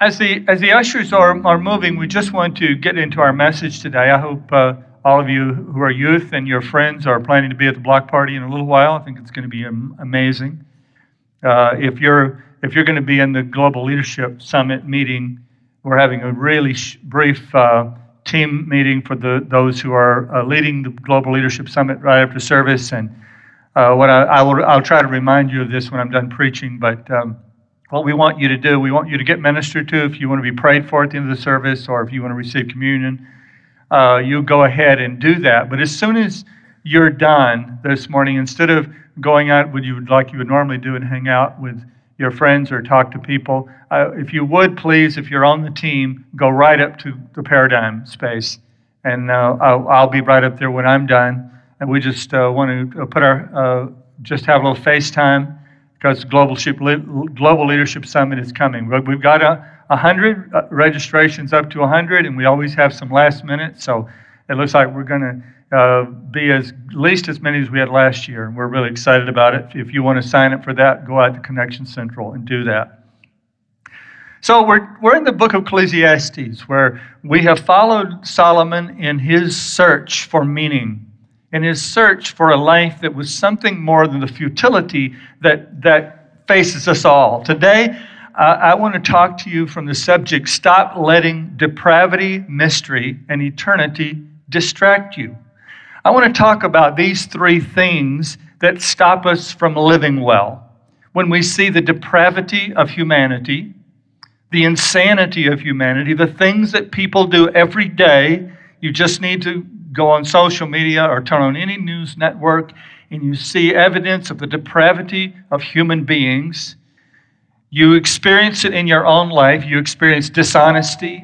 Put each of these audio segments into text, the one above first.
as the as the ushers are, are moving, we just want to get into our message today. I hope uh, all of you who are youth and your friends are planning to be at the block party in a little while. I think it's going to be amazing. Uh, if you're if you're going to be in the Global Leadership Summit meeting, we're having a really sh- brief uh, team meeting for the those who are uh, leading the Global Leadership Summit right after service. And uh, what I, I, will I'll try to remind you of this when I'm done preaching, but. Um, what we want you to do. We want you to get ministered to if you want to be prayed for at the end of the service or if you want to receive communion. Uh, you go ahead and do that. But as soon as you're done this morning, instead of going out what you would like you would normally do and hang out with your friends or talk to people, uh, if you would please, if you're on the team, go right up to the paradigm space, and uh, I'll, I'll, be right up there when I'm done. And we just uh, want to put our uh, just have a little FaceTime because Global, Global Leadership Summit is coming. We've got a, 100 uh, registrations up to 100, and we always have some last minute. So it looks like we're going to uh, be as least as many as we had last year. And we're really excited about it. If you want to sign up for that, go out to Connection Central and do that. So we're, we're in the book of Ecclesiastes, where we have followed Solomon in his search for meaning in his search for a life that was something more than the futility that, that faces us all. Today, uh, I want to talk to you from the subject Stop Letting Depravity, Mystery, and Eternity Distract You. I want to talk about these three things that stop us from living well. When we see the depravity of humanity, the insanity of humanity, the things that people do every day, you just need to go on social media or turn on any news network and you see evidence of the depravity of human beings, you experience it in your own life. You experience dishonesty,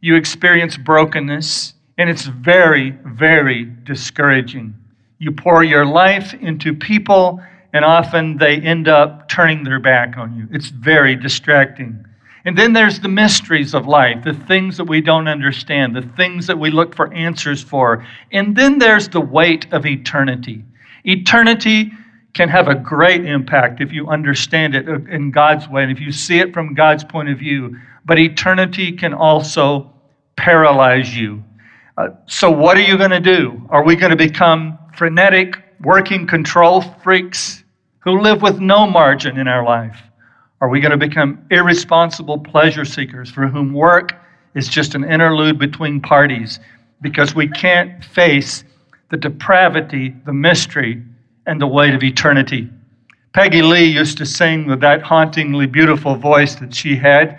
you experience brokenness, and it's very, very discouraging. You pour your life into people, and often they end up turning their back on you. It's very distracting. And then there's the mysteries of life, the things that we don't understand, the things that we look for answers for. And then there's the weight of eternity. Eternity can have a great impact if you understand it in God's way and if you see it from God's point of view. But eternity can also paralyze you. Uh, so, what are you going to do? Are we going to become frenetic, working control freaks who live with no margin in our life? Are we going to become irresponsible pleasure seekers for whom work is just an interlude between parties because we can't face the depravity, the mystery, and the weight of eternity? Peggy Lee used to sing with that hauntingly beautiful voice that she had.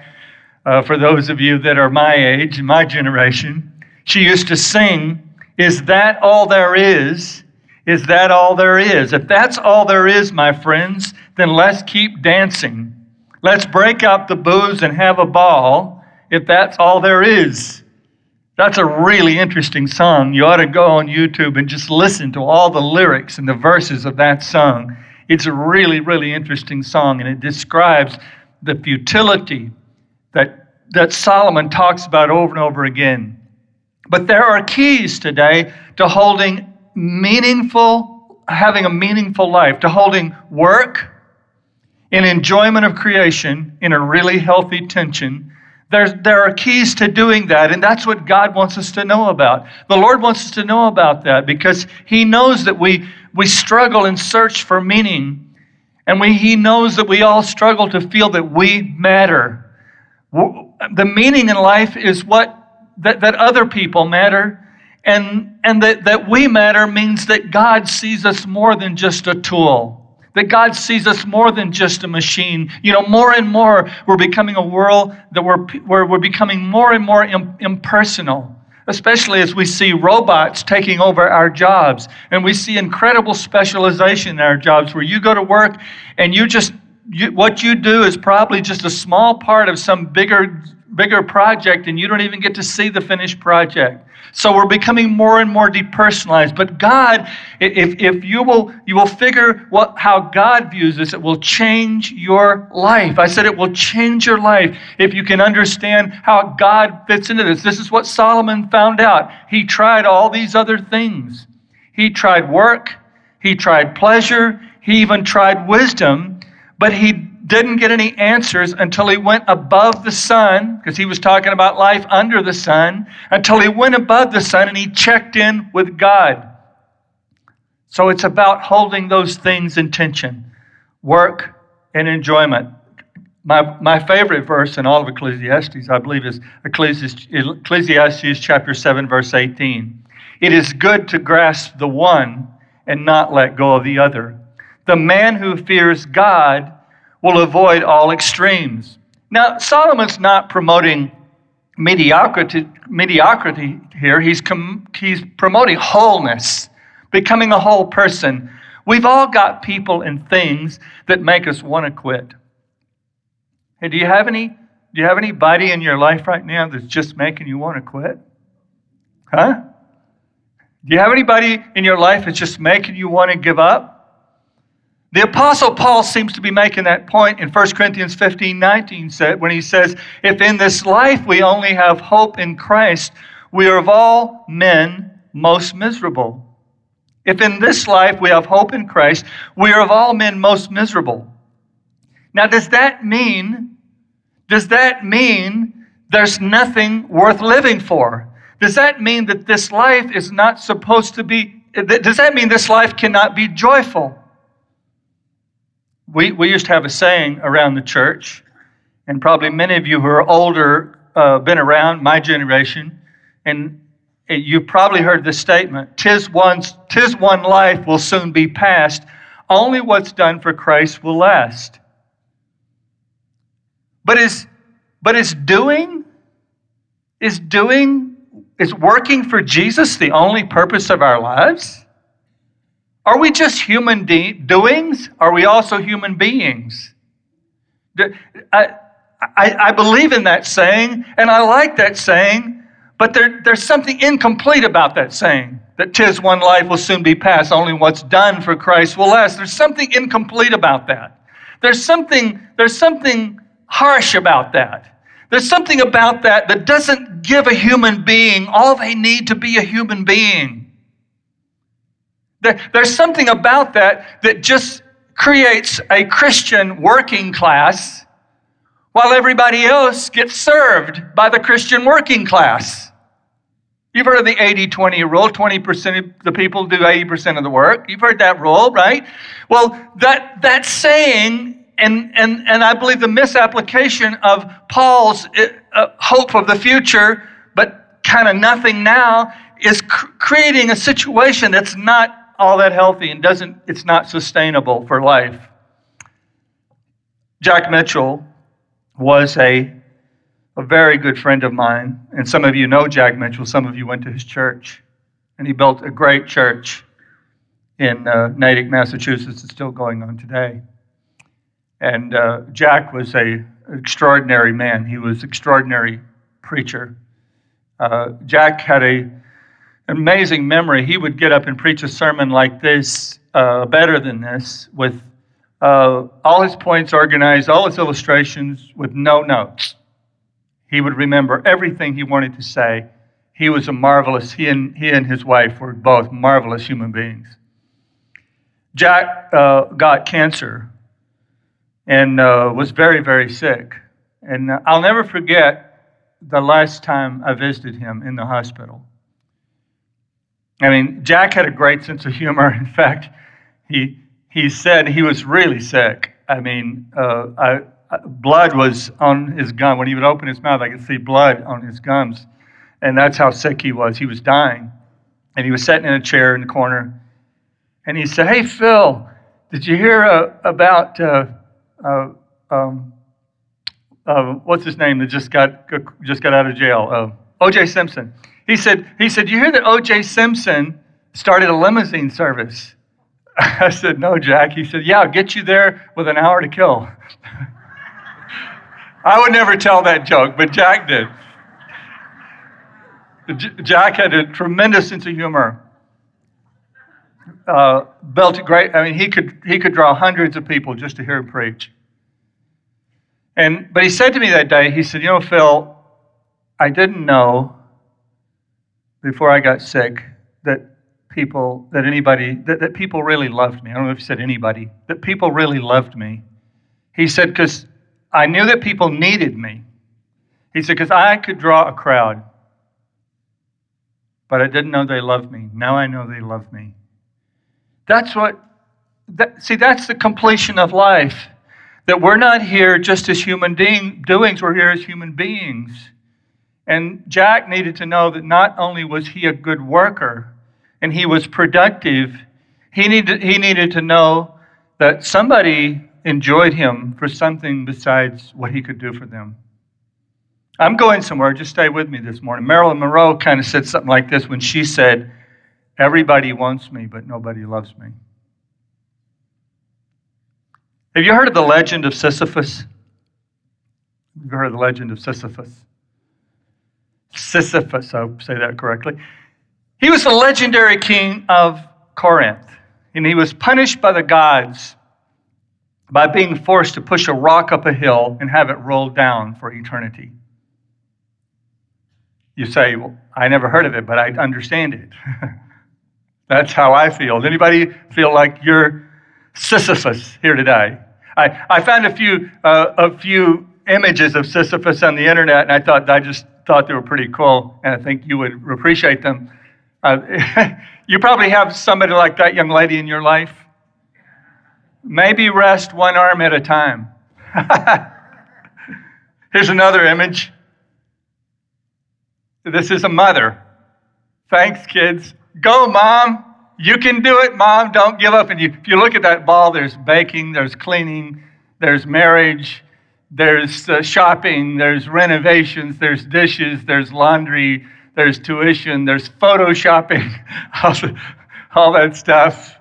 Uh, for those of you that are my age, my generation, she used to sing, Is that all there is? Is that all there is? If that's all there is, my friends, then let's keep dancing Let's break out the booze and have a ball if that's all there is. That's a really interesting song. You ought to go on YouTube and just listen to all the lyrics and the verses of that song. It's a really, really interesting song, and it describes the futility that, that Solomon talks about over and over again. But there are keys today to holding meaningful, having a meaningful life, to holding work, in enjoyment of creation in a really healthy tension. There's, there are keys to doing that, and that's what God wants us to know about. The Lord wants us to know about that because He knows that we, we struggle and search for meaning, and we, He knows that we all struggle to feel that we matter. The meaning in life is what that, that other people matter, and, and that, that we matter means that God sees us more than just a tool that God sees us more than just a machine. You know, more and more we're becoming a world that we're, where we're becoming more and more impersonal, especially as we see robots taking over our jobs. And we see incredible specialization in our jobs where you go to work and you just, you, what you do is probably just a small part of some bigger, bigger project and you don't even get to see the finished project. So we're becoming more and more depersonalized. But God, if, if you will you will figure what how God views this, it will change your life. I said it will change your life if you can understand how God fits into this. This is what Solomon found out. He tried all these other things. He tried work, he tried pleasure, he even tried wisdom, but he didn't get any answers until he went above the sun, because he was talking about life under the sun, until he went above the sun and he checked in with God. So it's about holding those things in tension work and enjoyment. My, my favorite verse in all of Ecclesiastes, I believe, is Ecclesiastes, Ecclesiastes chapter 7, verse 18. It is good to grasp the one and not let go of the other. The man who fears God will avoid all extremes. Now, Solomon's not promoting mediocrity, mediocrity here. He's, com, he's promoting wholeness, becoming a whole person. We've all got people and things that make us want to quit. Hey, do you have any? Do you have anybody in your life right now that's just making you want to quit? Huh? Do you have anybody in your life that's just making you want to give up? The Apostle Paul seems to be making that point in 1 Corinthians 15 19 when he says, If in this life we only have hope in Christ, we are of all men most miserable. If in this life we have hope in Christ, we are of all men most miserable. Now, does that mean, does that mean there's nothing worth living for? Does that mean that this life is not supposed to be, does that mean this life cannot be joyful? We, we used to have a saying around the church, and probably many of you who are older, uh, been around my generation, and you've probably heard this statement tis, one's, tis one life will soon be past, only what's done for Christ will last. But is, but is doing, is doing, is working for Jesus the only purpose of our lives? Are we just human de- doings? Are we also human beings? I, I, I, believe in that saying, and I like that saying, but there, there's something incomplete about that saying that tis one life will soon be past, only what's done for Christ will last. There's something incomplete about that. There's something, there's something harsh about that. There's something about that that doesn't give a human being all they need to be a human being. There's something about that that just creates a Christian working class while everybody else gets served by the Christian working class. You've heard of the 80 20 rule 20% of the people do 80% of the work. You've heard that rule, right? Well, that, that saying, and, and, and I believe the misapplication of Paul's uh, hope of the future, but kind of nothing now, is cr- creating a situation that's not all that healthy and doesn't it's not sustainable for life. Jack Mitchell was a a very good friend of mine, and some of you know Jack Mitchell, some of you went to his church. And he built a great church in uh, Natick, Massachusetts. It's still going on today. And uh, Jack was a extraordinary man. He was extraordinary preacher. Uh, Jack had a amazing memory. He would get up and preach a sermon like this, uh, better than this, with uh, all his points organized, all his illustrations, with no notes. He would remember everything he wanted to say. He was a marvelous, he and, he and his wife were both marvelous human beings. Jack uh, got cancer and uh, was very, very sick. And I'll never forget the last time I visited him in the hospital. I mean, Jack had a great sense of humor. In fact, he, he said he was really sick. I mean, uh, I, blood was on his gum. When he would open his mouth, I could see blood on his gums. And that's how sick he was. He was dying. And he was sitting in a chair in the corner. And he said, Hey, Phil, did you hear uh, about uh, uh um, uh, what's his name that just got, just got out of jail? Uh, O.J. Simpson. He said, he said, You hear that O.J. Simpson started a limousine service? I said, No, Jack. He said, Yeah, I'll get you there with an hour to kill. I would never tell that joke, but Jack did. Jack had a tremendous sense of humor. Uh, built great. I mean, he could he could draw hundreds of people just to hear him preach. And but he said to me that day, he said, "You know, Phil, I didn't know before I got sick that people, that anybody, that, that people really loved me. I don't know if he said anybody, that people really loved me. He said, Because I knew that people needed me. He said, Because I could draw a crowd, but I didn't know they loved me. Now I know they love me. That's what, that, see, that's the completion of life. That we're not here just as human being, doings, we're here as human beings. And Jack needed to know that not only was he a good worker and he was productive, he needed, he needed to know that somebody enjoyed him for something besides what he could do for them. I'm going somewhere, just stay with me this morning. Marilyn Monroe kind of said something like this when she said, Everybody wants me, but nobody loves me. Have you heard of the legend of Sisyphus? Have you heard of the legend of Sisyphus? Sisyphus, I hope I say that correctly. He was the legendary king of Corinth, and he was punished by the gods by being forced to push a rock up a hill and have it roll down for eternity. You say, well, I never heard of it, but I understand it. That's how I feel. Anybody feel like you're Sisyphus here today? I, I found a few, uh, a few images of Sisyphus on the internet, and I thought I just thought they were pretty cool, and I think you would appreciate them. Uh, you probably have somebody like that young lady in your life. Maybe rest one arm at a time. Here's another image. This is a mother. Thanks, kids. Go, mom. You can do it, mom. Don't give up. And you, if you look at that ball, there's baking, there's cleaning, there's marriage, there's uh, shopping, there's renovations, there's dishes, there's laundry, there's tuition, there's photoshopping, all, that stuff.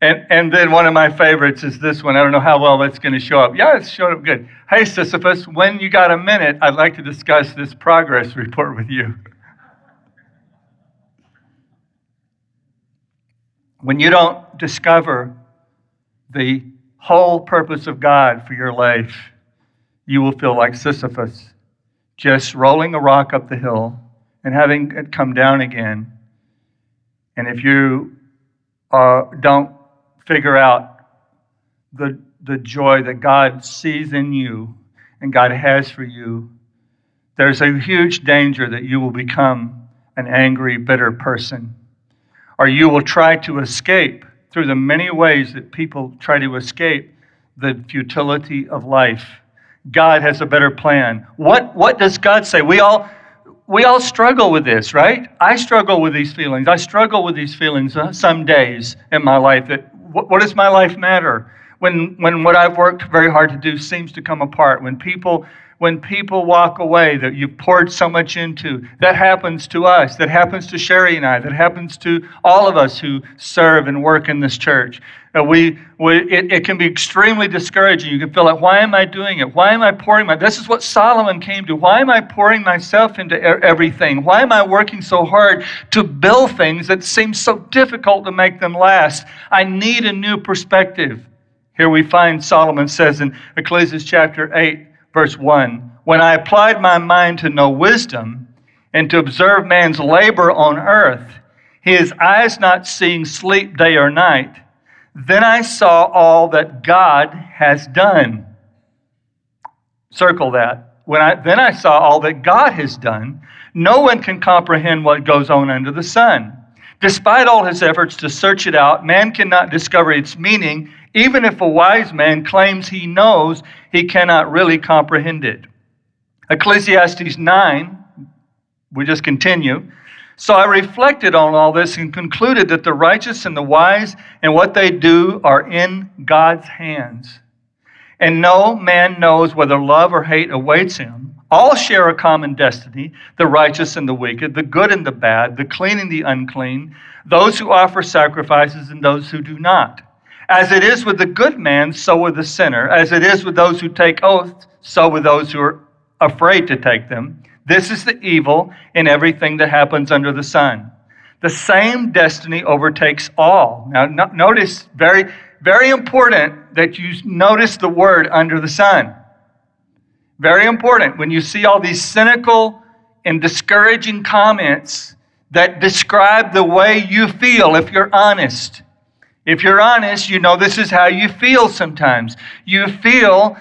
And, and then one of my favorites is this one. I don't know how well that's going to show up. Yeah, it's showed up good. Hey, Sisyphus, when you got a minute, I'd like to discuss this progress report with you. When you don't discover the whole purpose of God for your life, you will feel like Sisyphus, just rolling a rock up the hill and having it come down again. And if you uh, don't figure out the, the joy that God sees in you and God has for you, there's a huge danger that you will become an angry, bitter person or you will try to escape through the many ways that people try to escape the futility of life. God has a better plan. What, what does God say? We all, we all struggle with this, right? I struggle with these feelings. I struggle with these feelings uh, some days in my life that what, what does my life matter? When, when what I've worked very hard to do seems to come apart, when people when people walk away that you've poured so much into. That happens to us. That happens to Sherry and I. That happens to all of us who serve and work in this church. Uh, we, we it, it, can be extremely discouraging. You can feel like, why am I doing it? Why am I pouring my? This is what Solomon came to. Why am I pouring myself into everything? Why am I working so hard to build things that seem so difficult to make them last? I need a new perspective. Here we find Solomon says in Ecclesiastes chapter 8, verse 1 When I applied my mind to know wisdom and to observe man's labor on earth, his eyes not seeing sleep day or night, then I saw all that God has done. Circle that. When I, then I saw all that God has done. No one can comprehend what goes on under the sun. Despite all his efforts to search it out, man cannot discover its meaning. Even if a wise man claims he knows, he cannot really comprehend it. Ecclesiastes 9, we just continue. So I reflected on all this and concluded that the righteous and the wise and what they do are in God's hands. And no man knows whether love or hate awaits him. All share a common destiny the righteous and the wicked, the good and the bad, the clean and the unclean, those who offer sacrifices and those who do not. As it is with the good man, so with the sinner. As it is with those who take oaths, so with those who are afraid to take them. This is the evil in everything that happens under the sun. The same destiny overtakes all. Now, no, notice very, very important that you notice the word under the sun. Very important. When you see all these cynical and discouraging comments that describe the way you feel, if you're honest, If you're honest, you know this is how you feel sometimes. You feel,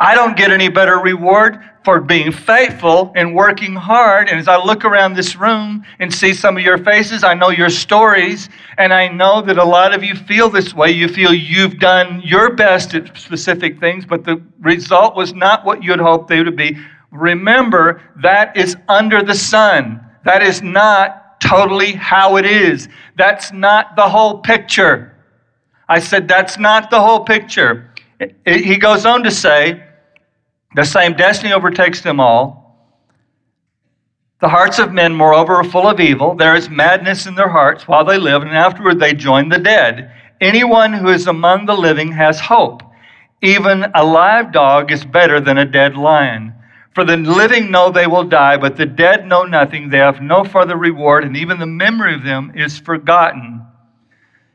I don't get any better reward for being faithful and working hard. And as I look around this room and see some of your faces, I know your stories, and I know that a lot of you feel this way. You feel you've done your best at specific things, but the result was not what you had hoped they would be. Remember, that is under the sun. That is not totally how it is. That's not the whole picture. I said, that's not the whole picture. He goes on to say, the same destiny overtakes them all. The hearts of men, moreover, are full of evil. There is madness in their hearts while they live, and afterward they join the dead. Anyone who is among the living has hope. Even a live dog is better than a dead lion. For the living know they will die, but the dead know nothing. They have no further reward, and even the memory of them is forgotten.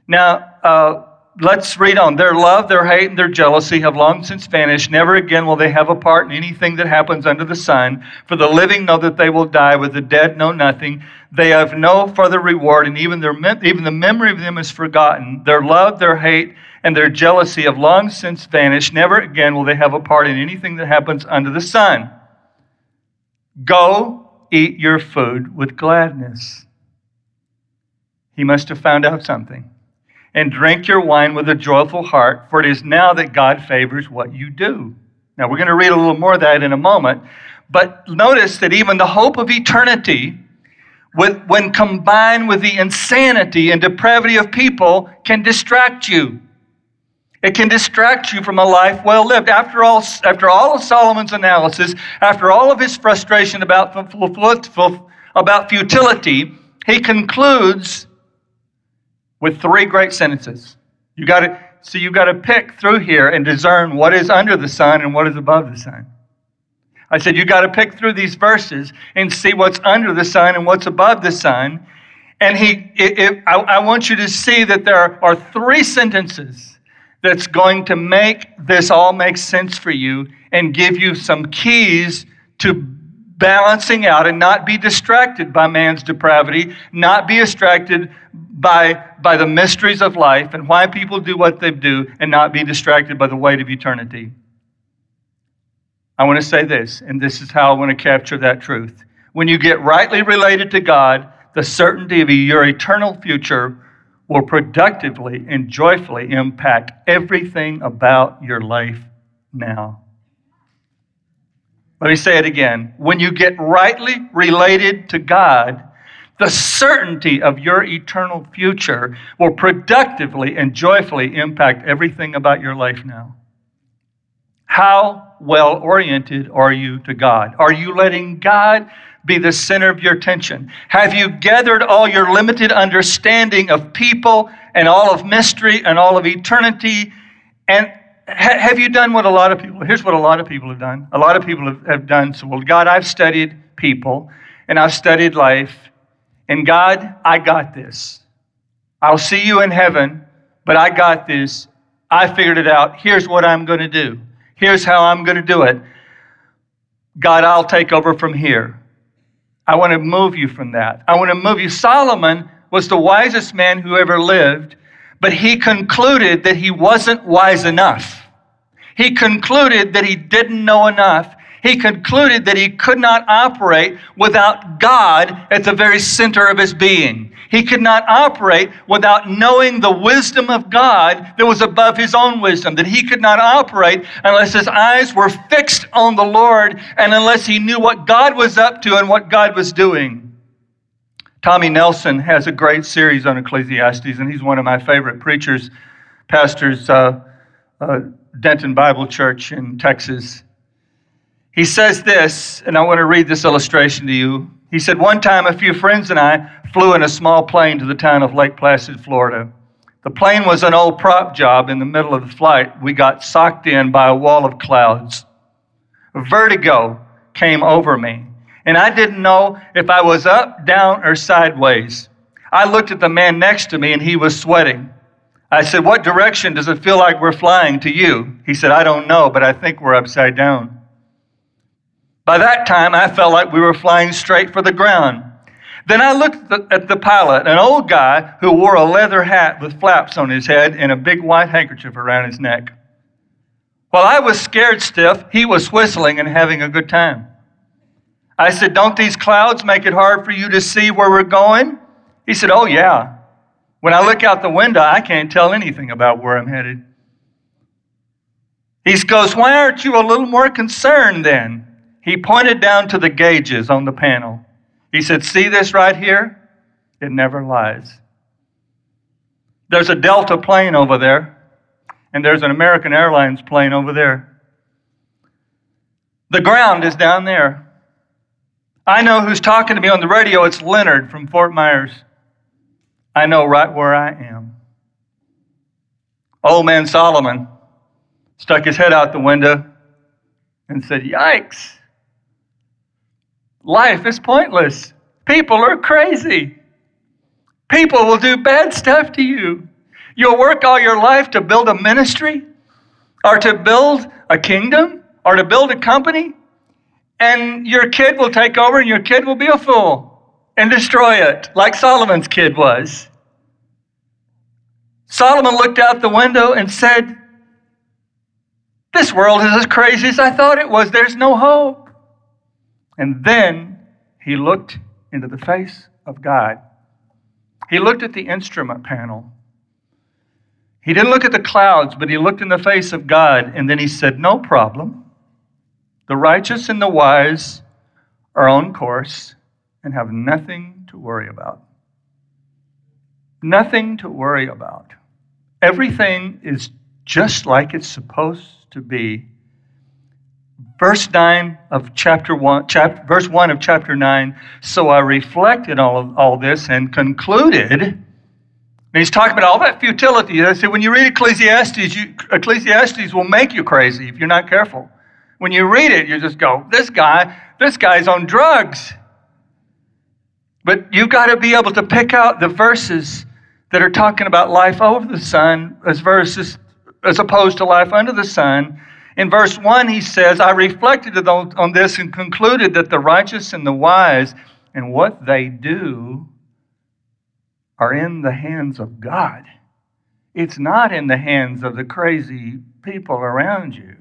Now, uh, let's read on. Their love, their hate, and their jealousy have long since vanished. Never again will they have a part in anything that happens under the sun. For the living know that they will die, but the dead know nothing. They have no further reward, and even, their, even the memory of them is forgotten. Their love, their hate, and their jealousy have long since vanished. Never again will they have a part in anything that happens under the sun. Go eat your food with gladness. He must have found out something. And drink your wine with a joyful heart, for it is now that God favors what you do. Now, we're going to read a little more of that in a moment. But notice that even the hope of eternity, when combined with the insanity and depravity of people, can distract you. It can distract you from a life well lived. After all, after all of Solomon's analysis, after all of his frustration about, about futility, he concludes with three great sentences. You got so you got to pick through here and discern what is under the sun and what is above the sun. I said you got to pick through these verses and see what's under the sun and what's above the sun. And he, it, it, I, I want you to see that there are three sentences that's going to make this all make sense for you and give you some keys to balancing out and not be distracted by man's depravity, not be distracted by, by the mysteries of life and why people do what they do, and not be distracted by the weight of eternity. I want to say this, and this is how I want to capture that truth. When you get rightly related to God, the certainty of your eternal future will productively and joyfully impact everything about your life now. Let me say it again. When you get rightly related to God, the certainty of your eternal future will productively and joyfully impact everything about your life now. How well oriented are you to God? Are you letting God be the center of your attention? Have you gathered all your limited understanding of people and all of mystery and all of eternity? And ha- have you done what a lot of people, here's what a lot of people have done. A lot of people have, have done, so, well, God, I've studied people and I've studied life, and God, I got this. I'll see you in heaven, but I got this. I figured it out. Here's what I'm going to do. Here's how I'm going to do it. God, I'll take over from here. I want to move you from that. I want to move you. Solomon was the wisest man who ever lived, but he concluded that he wasn't wise enough. He concluded that he didn't know enough. He concluded that he could not operate without God at the very center of his being. He could not operate without knowing the wisdom of God that was above his own wisdom, that he could not operate unless his eyes were fixed on the Lord and unless he knew what God was up to and what God was doing. Tommy Nelson has a great series on Ecclesiastes, and he's one of my favorite preachers, pastors, uh, uh, Denton Bible Church in Texas. He says this, and I want to read this illustration to you. He said, One time, a few friends and I flew in a small plane to the town of Lake Placid, Florida. The plane was an old prop job. In the middle of the flight, we got socked in by a wall of clouds. Vertigo came over me, and I didn't know if I was up, down, or sideways. I looked at the man next to me, and he was sweating. I said, What direction does it feel like we're flying to you? He said, I don't know, but I think we're upside down. By that time, I felt like we were flying straight for the ground. Then I looked at the pilot, an old guy who wore a leather hat with flaps on his head and a big white handkerchief around his neck. While I was scared stiff, he was whistling and having a good time. I said, Don't these clouds make it hard for you to see where we're going? He said, Oh, yeah. When I look out the window, I can't tell anything about where I'm headed. He goes, Why aren't you a little more concerned then? He pointed down to the gauges on the panel. He said, See this right here? It never lies. There's a Delta plane over there, and there's an American Airlines plane over there. The ground is down there. I know who's talking to me on the radio. It's Leonard from Fort Myers. I know right where I am. Old man Solomon stuck his head out the window and said, Yikes. Life is pointless. People are crazy. People will do bad stuff to you. You'll work all your life to build a ministry or to build a kingdom or to build a company, and your kid will take over and your kid will be a fool and destroy it, like Solomon's kid was. Solomon looked out the window and said, This world is as crazy as I thought it was. There's no hope. And then he looked into the face of God. He looked at the instrument panel. He didn't look at the clouds, but he looked in the face of God, and then he said, No problem. The righteous and the wise are on course and have nothing to worry about. Nothing to worry about. Everything is just like it's supposed to be verse 9 of chapter 1 chapter, verse 1 of chapter 9 so i reflected all of all this and concluded and he's talking about all that futility. I said when you read ecclesiastes you, ecclesiastes will make you crazy if you're not careful. When you read it you just go this guy this guy's on drugs. But you've got to be able to pick out the verses that are talking about life over the sun as verses as opposed to life under the sun in verse 1, he says, I reflected on this and concluded that the righteous and the wise and what they do are in the hands of God. It's not in the hands of the crazy people around you.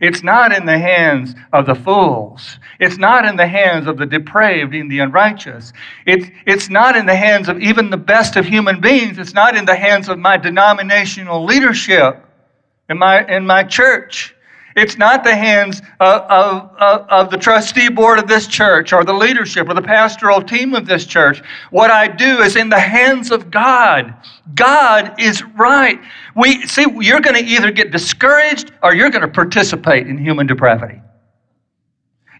It's not in the hands of the fools. It's not in the hands of the depraved and the unrighteous. It's, it's not in the hands of even the best of human beings. It's not in the hands of my denominational leadership in my, in my church. It's not the hands of, of, of, the trustee board of this church or the leadership or the pastoral team of this church. What I do is in the hands of God. God is right. We see you're going to either get discouraged or you're going to participate in human depravity.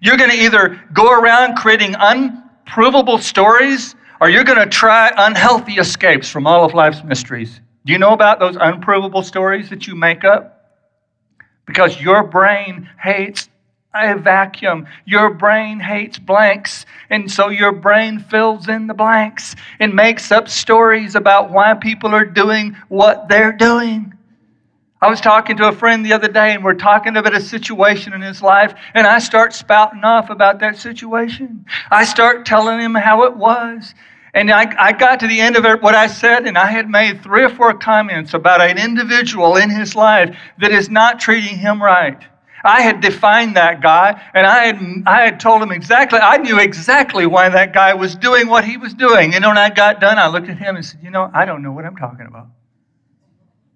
You're going to either go around creating unprovable stories or you're going to try unhealthy escapes from all of life's mysteries. Do you know about those unprovable stories that you make up? Because your brain hates a vacuum. Your brain hates blanks. And so your brain fills in the blanks and makes up stories about why people are doing what they're doing. I was talking to a friend the other day, and we're talking about a situation in his life, and I start spouting off about that situation. I start telling him how it was. And I, I got to the end of what I said, and I had made three or four comments about an individual in his life that is not treating him right. I had defined that guy, and I had, I had told him exactly, I knew exactly why that guy was doing what he was doing. And when I got done, I looked at him and said, You know, I don't know what I'm talking about.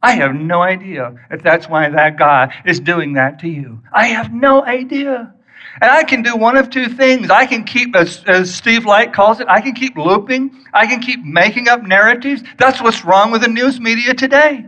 I have no idea if that's why that guy is doing that to you. I have no idea. And I can do one of two things. I can keep, as, as Steve Light calls it, I can keep looping. I can keep making up narratives. That's what's wrong with the news media today.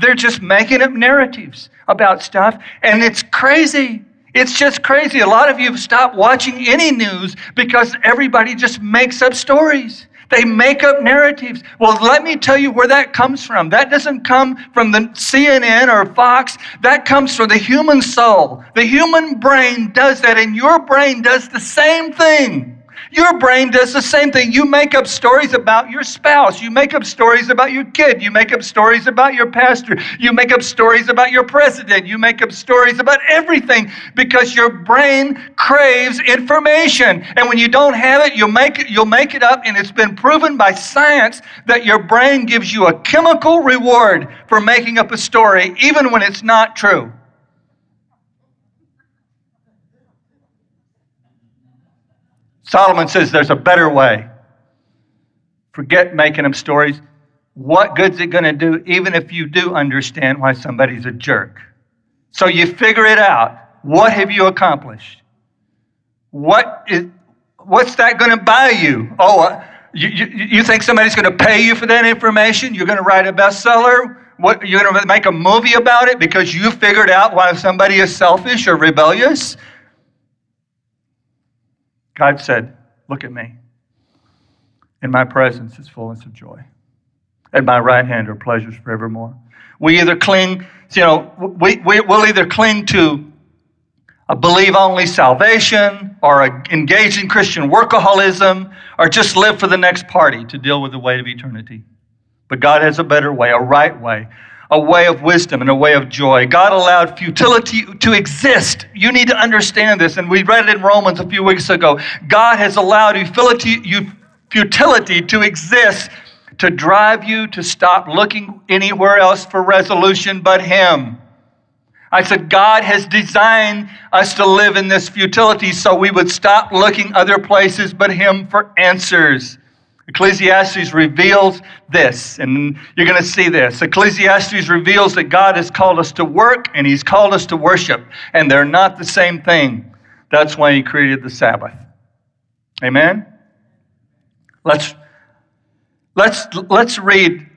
They're just making up narratives about stuff, and it's crazy. It's just crazy. A lot of you have stopped watching any news because everybody just makes up stories. They make up narratives. Well, let me tell you where that comes from. That doesn't come from the CNN or Fox. That comes from the human soul. The human brain does that, and your brain does the same thing. Your brain does the same thing. You make up stories about your spouse. You make up stories about your kid. You make up stories about your pastor. You make up stories about your president. You make up stories about everything because your brain craves information. And when you don't have it, you'll make it, you'll make it up. And it's been proven by science that your brain gives you a chemical reward for making up a story, even when it's not true. Solomon says there's a better way. Forget making them stories. What good's it going to do, even if you do understand why somebody's a jerk? So you figure it out. What have you accomplished? What is, what's that going to buy you? Oh, uh, you, you, you think somebody's going to pay you for that information? You're going to write a bestseller? What, you're going to make a movie about it because you figured out why somebody is selfish or rebellious? God said, Look at me. In my presence is fullness of joy. At my right hand are pleasures forevermore. We either cling, you know, we, we, will either cling to a believe only salvation or engage in Christian workaholism or just live for the next party to deal with the weight of eternity. But God has a better way, a right way, a way of wisdom and a way of joy. God allowed futility to exist. You need to understand this. And we read it in Romans a few weeks ago. God has allowed futility to exist to drive you to stop looking anywhere else for resolution but Him. I said, God has designed us to live in this futility so we would stop looking other places but Him for answers. Ecclesiastes reveals this, and you're going to see this. Ecclesiastes reveals that God has called us to work and He's called us to worship, and they're not the same thing. That's why He created the Sabbath. Amen? Let's, let's, let's read,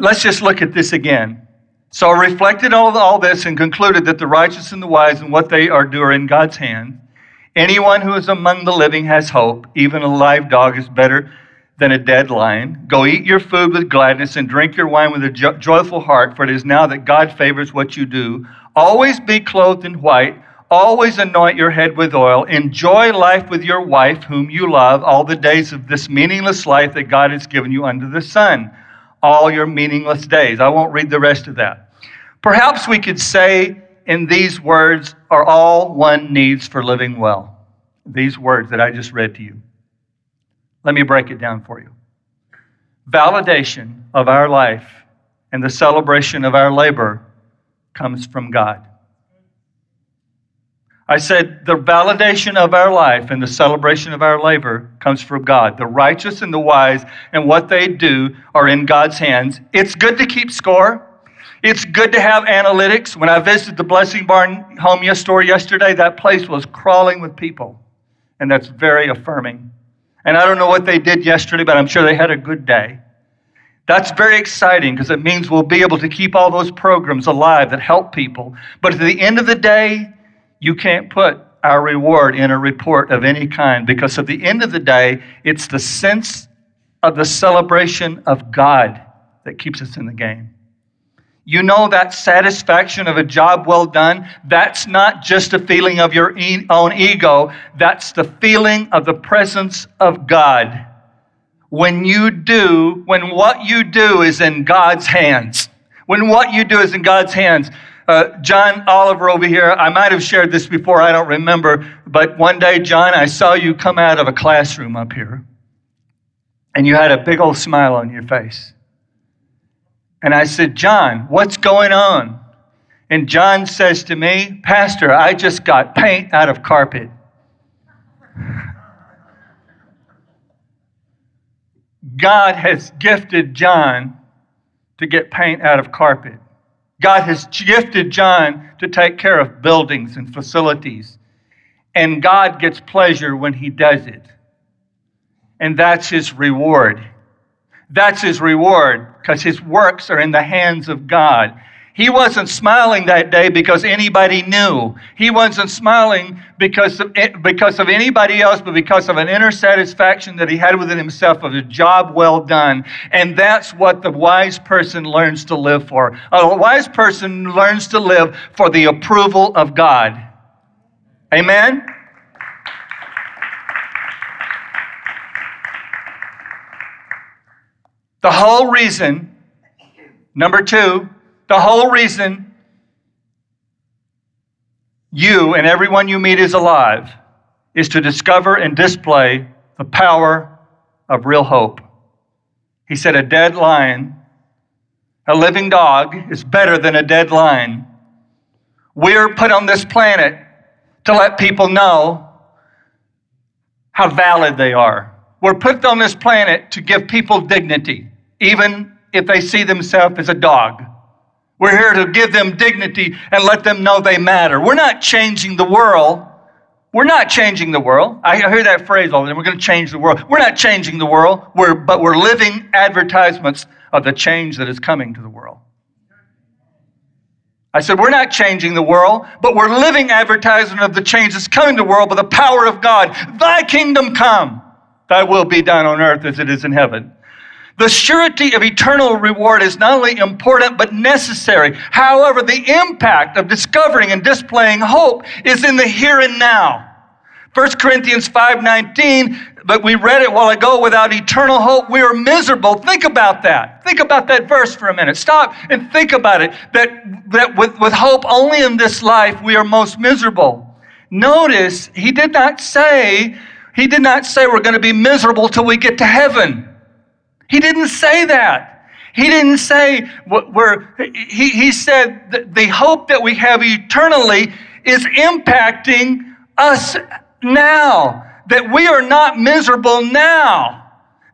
let's just look at this again. So I reflected on all this and concluded that the righteous and the wise and what they are doing are in God's hand. Anyone who is among the living has hope. Even a live dog is better than a dead lion. Go eat your food with gladness and drink your wine with a jo- joyful heart, for it is now that God favors what you do. Always be clothed in white. Always anoint your head with oil. Enjoy life with your wife, whom you love, all the days of this meaningless life that God has given you under the sun. All your meaningless days. I won't read the rest of that. Perhaps we could say in these words are all one needs for living well. These words that I just read to you. Let me break it down for you. Validation of our life and the celebration of our labor comes from God. I said the validation of our life and the celebration of our labor comes from God. The righteous and the wise and what they do are in God's hands. It's good to keep score. It's good to have analytics. When I visited the Blessing Barn home store yesterday, that place was crawling with people. And that's very affirming. And I don't know what they did yesterday, but I'm sure they had a good day. That's very exciting because it means we'll be able to keep all those programs alive that help people. But at the end of the day, you can't put our reward in a report of any kind because at the end of the day, it's the sense of the celebration of God that keeps us in the game. You know that satisfaction of a job well done? That's not just a feeling of your e- own ego, that's the feeling of the presence of God. When you do, when what you do is in God's hands, when what you do is in God's hands, uh, John Oliver over here, I might have shared this before, I don't remember, but one day, John, I saw you come out of a classroom up here, and you had a big old smile on your face. And I said, John, what's going on? And John says to me, Pastor, I just got paint out of carpet. God has gifted John to get paint out of carpet. God has gifted John to take care of buildings and facilities. And God gets pleasure when he does it. And that's his reward. That's his reward because his works are in the hands of God. He wasn't smiling that day because anybody knew. He wasn't smiling because of, eh, because of anybody else, but because of an inner satisfaction that he had within himself of a job well done. And that's what the wise person learns to live for. A wise person learns to live for the approval of God. Amen? The whole reason, number two, the whole reason you and everyone you meet is alive is to discover and display the power of real hope. He said, A dead lion, a living dog, is better than a dead lion. We're put on this planet to let people know how valid they are. We're put on this planet to give people dignity, even if they see themselves as a dog. We're here to give them dignity and let them know they matter. We're not changing the world. We're not changing the world. I hear that phrase all the time. We're going to change the world. We're not changing the world, we're, but we're living advertisements of the change that is coming to the world. I said, We're not changing the world, but we're living advertisement of the change that's coming to the world by the power of God. Thy kingdom come, thy will be done on earth as it is in heaven. The surety of eternal reward is not only important but necessary. However, the impact of discovering and displaying hope is in the here and now. 1 Corinthians 5:19, but we read it while ago, without eternal hope we are miserable. Think about that. Think about that verse for a minute. Stop and think about it. That, that with, with hope only in this life we are most miserable. Notice he did not say, he did not say we're going to be miserable till we get to heaven. He didn't say that. He didn't say we're, he, he said the hope that we have eternally is impacting us now. That we are not miserable now.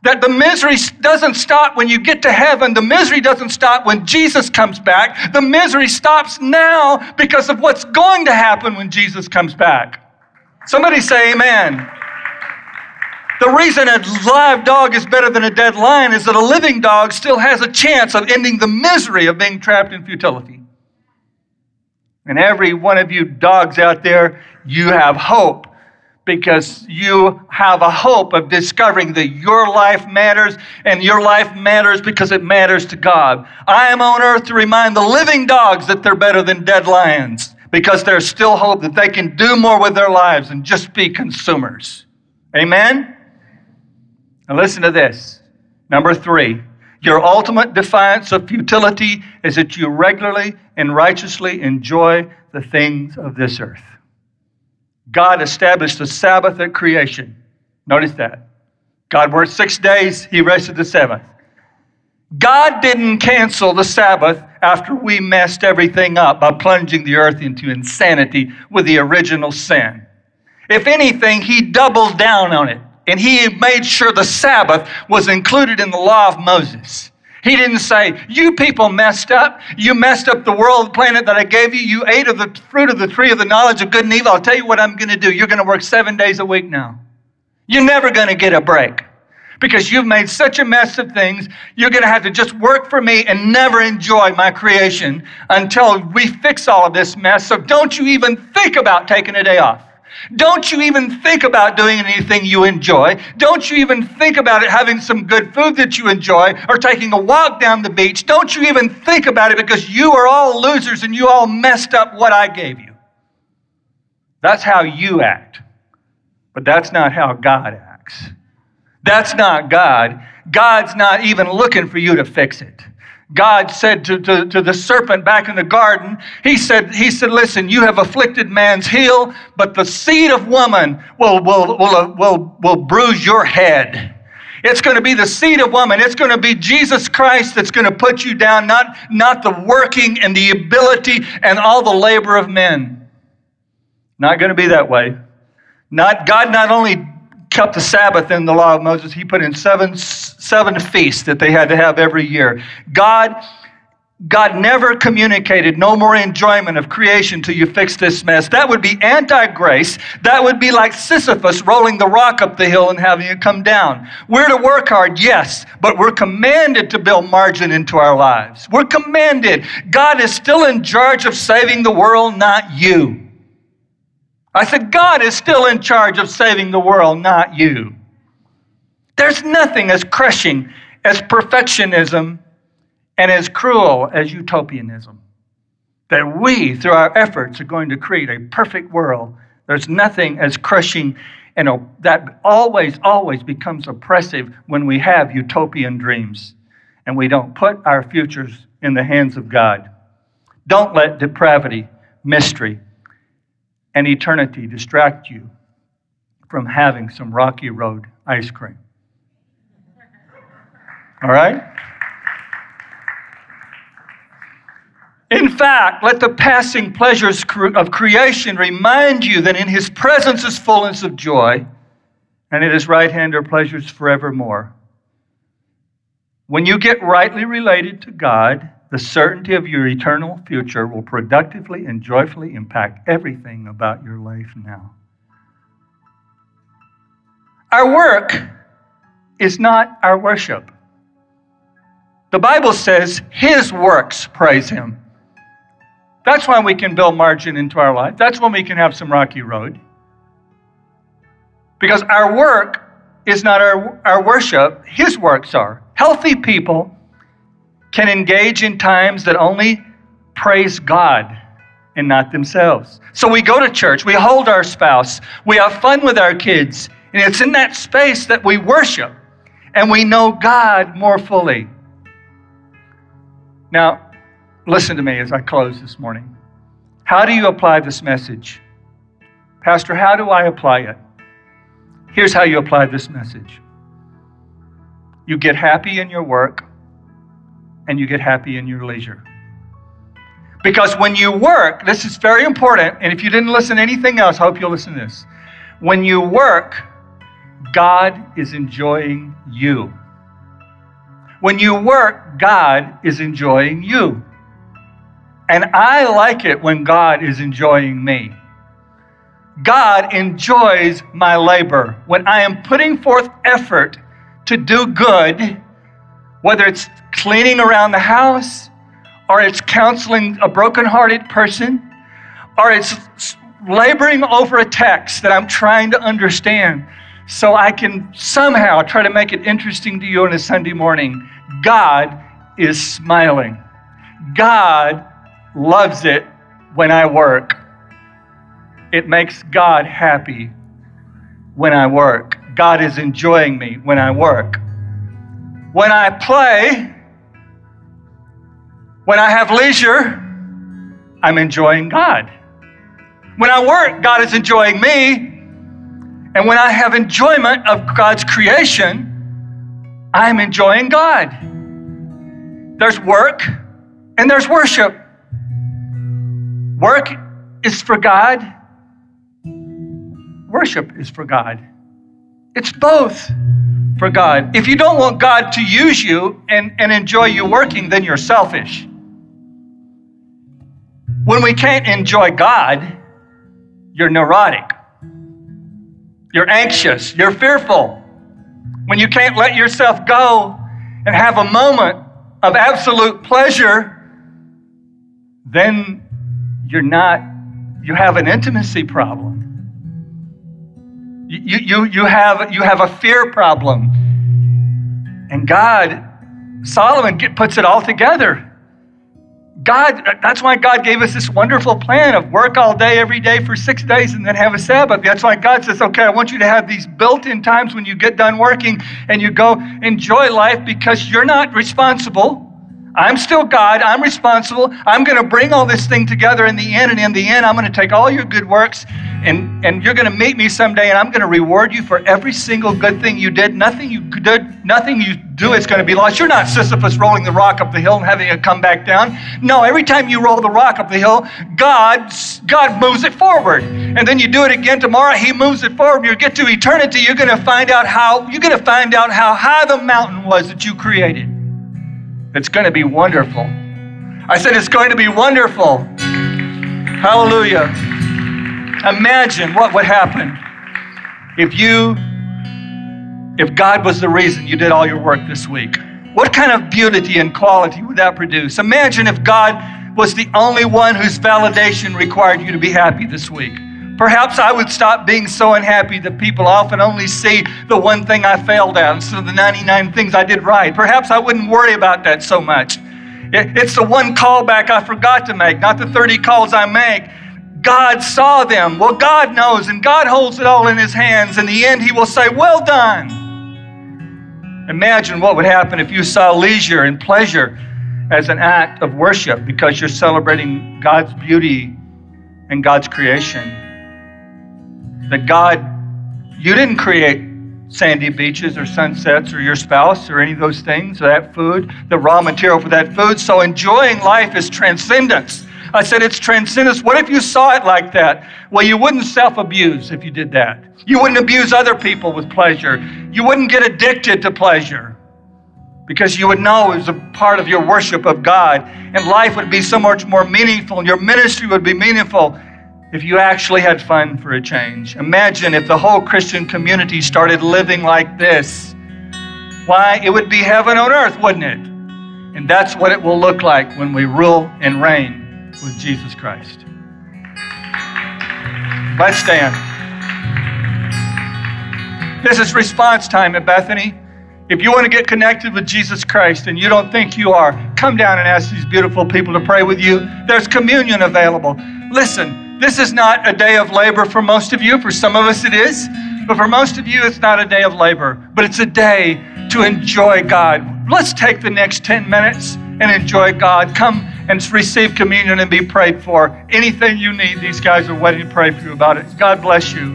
That the misery doesn't stop when you get to heaven. The misery doesn't stop when Jesus comes back. The misery stops now because of what's going to happen when Jesus comes back. Somebody say amen. The reason a live dog is better than a dead lion is that a living dog still has a chance of ending the misery of being trapped in futility. And every one of you dogs out there, you have hope because you have a hope of discovering that your life matters and your life matters because it matters to God. I am on earth to remind the living dogs that they're better than dead lions because there's still hope that they can do more with their lives than just be consumers. Amen? Now, listen to this. Number three, your ultimate defiance of futility is that you regularly and righteously enjoy the things of this earth. God established the Sabbath at creation. Notice that. God worked six days, He rested the seventh. God didn't cancel the Sabbath after we messed everything up by plunging the earth into insanity with the original sin. If anything, He doubled down on it and he made sure the Sabbath was included in the law of Moses. He didn't say, You people messed up. You messed up the world planet that I gave you. You ate of the fruit of the tree of the knowledge of good and evil. I'll tell you what I'm going to do. You're going to work seven days a week now. You're never going to get a break because you've made such a mess of things. You're going to have to just work for me and never enjoy my creation until we fix all of this mess. So don't you even think about taking a day off. Don't you even think about doing anything you enjoy. Don't you even think about it having some good food that you enjoy or taking a walk down the beach. Don't you even think about it because you are all losers and you all messed up what I gave you. That's how you act. But that's not how God acts. That's not God. God's not even looking for you to fix it. God said to, to, to, the serpent back in the garden, he said, he said, listen, you have afflicted man's heel, but the seed of woman will, will, will, uh, will, will bruise your head. It's going to be the seed of woman. It's going to be Jesus Christ that's going to put you down, not, not the working and the ability and all the labor of men. Not going to be that way. Not, God not only kept the Sabbath in the law of Moses, he put in seven, seven feasts that they had to have every year. God, God never communicated no more enjoyment of creation till you fix this mess. That would be anti grace. That would be like Sisyphus rolling the rock up the hill and having it come down. We're to work hard, yes, but we're commanded to build margin into our lives. We're commanded. God is still in charge of saving the world, not you. I said, God is still in charge of saving the world, not you. There's nothing as crushing as perfectionism and as cruel as utopianism. That we, through our efforts, are going to create a perfect world. There's nothing as crushing and that always, always becomes oppressive when we have utopian dreams. and we don't put our futures in the hands of God. Don't let depravity, mystery, and eternity distract you from having some Rocky Road ice cream. All right? In fact, let the passing pleasures of creation remind you that in his presence is fullness of joy, and at his right hand are pleasures forevermore. When you get rightly related to God, the certainty of your eternal future will productively and joyfully impact everything about your life now. Our work is not our worship. The Bible says his works praise him. That's why we can build margin into our life. That's when we can have some rocky road. Because our work is not our, our worship, his works are. Healthy people can engage in times that only praise God and not themselves. So we go to church, we hold our spouse, we have fun with our kids, and it's in that space that we worship and we know God more fully. Now, listen to me as I close this morning. How do you apply this message? Pastor, how do I apply it? Here's how you apply this message you get happy in your work, and you get happy in your leisure. Because when you work, this is very important, and if you didn't listen to anything else, I hope you'll listen to this. When you work, God is enjoying you. When you work, God is enjoying you. And I like it when God is enjoying me. God enjoys my labor. When I am putting forth effort to do good, whether it's cleaning around the house, or it's counseling a brokenhearted person, or it's laboring over a text that I'm trying to understand so I can somehow try to make it interesting to you on a Sunday morning. God is smiling. God loves it when I work. It makes God happy when I work. God is enjoying me when I work. When I play, when I have leisure, I'm enjoying God. When I work, God is enjoying me. And when I have enjoyment of God's creation, I'm enjoying God. There's work and there's worship. Work is for God, worship is for God. It's both for God. If you don't want God to use you and, and enjoy you working, then you're selfish. When we can't enjoy God, you're neurotic. You're anxious. You're fearful. When you can't let yourself go and have a moment of absolute pleasure, then you're not, you have an intimacy problem. You, you, you, have, you have a fear problem. And God, Solomon get, puts it all together. God, that's why God gave us this wonderful plan of work all day, every day for six days, and then have a Sabbath. That's why God says, okay, I want you to have these built in times when you get done working and you go enjoy life because you're not responsible I'm still God. I'm responsible. I'm going to bring all this thing together in the end. And in the end, I'm going to take all your good works and, and you're going to meet me someday and I'm going to reward you for every single good thing you did. Nothing you did, nothing you do is going to be lost. You're not Sisyphus rolling the rock up the hill and having it come back down. No, every time you roll the rock up the hill, God, God moves it forward. And then you do it again tomorrow, He moves it forward. You get to eternity, you're going to find out how, you're going to find out how high the mountain was that you created. It's going to be wonderful. I said it's going to be wonderful. Hallelujah. Imagine what would happen if you, if God was the reason you did all your work this week. What kind of beauty and quality would that produce? Imagine if God was the only one whose validation required you to be happy this week. Perhaps I would stop being so unhappy that people often only see the one thing I failed at instead of the 99 things I did right. Perhaps I wouldn't worry about that so much. It's the one callback I forgot to make, not the 30 calls I make. God saw them. Well, God knows, and God holds it all in His hands. In the end, He will say, Well done. Imagine what would happen if you saw leisure and pleasure as an act of worship because you're celebrating God's beauty and God's creation. That God, you didn't create sandy beaches or sunsets or your spouse or any of those things, or that food, the raw material for that food. So enjoying life is transcendence. I said it's transcendence. What if you saw it like that? Well, you wouldn't self abuse if you did that. You wouldn't abuse other people with pleasure. You wouldn't get addicted to pleasure because you would know it was a part of your worship of God. And life would be so much more meaningful, and your ministry would be meaningful if you actually had fun for a change. Imagine if the whole Christian community started living like this. Why, it would be heaven on earth, wouldn't it? And that's what it will look like when we rule and reign with Jesus Christ. Let's stand. This is response time at Bethany. If you want to get connected with Jesus Christ and you don't think you are, come down and ask these beautiful people to pray with you. There's communion available. Listen, this is not a day of labor for most of you. For some of us, it is. But for most of you, it's not a day of labor, but it's a day to enjoy God. Let's take the next 10 minutes and enjoy God. Come and receive communion and be prayed for. Anything you need, these guys are waiting to pray for you about it. God bless you.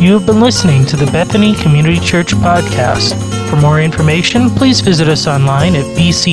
You have been listening to the Bethany Community Church podcast. For more information, please visit us online at bccma.org.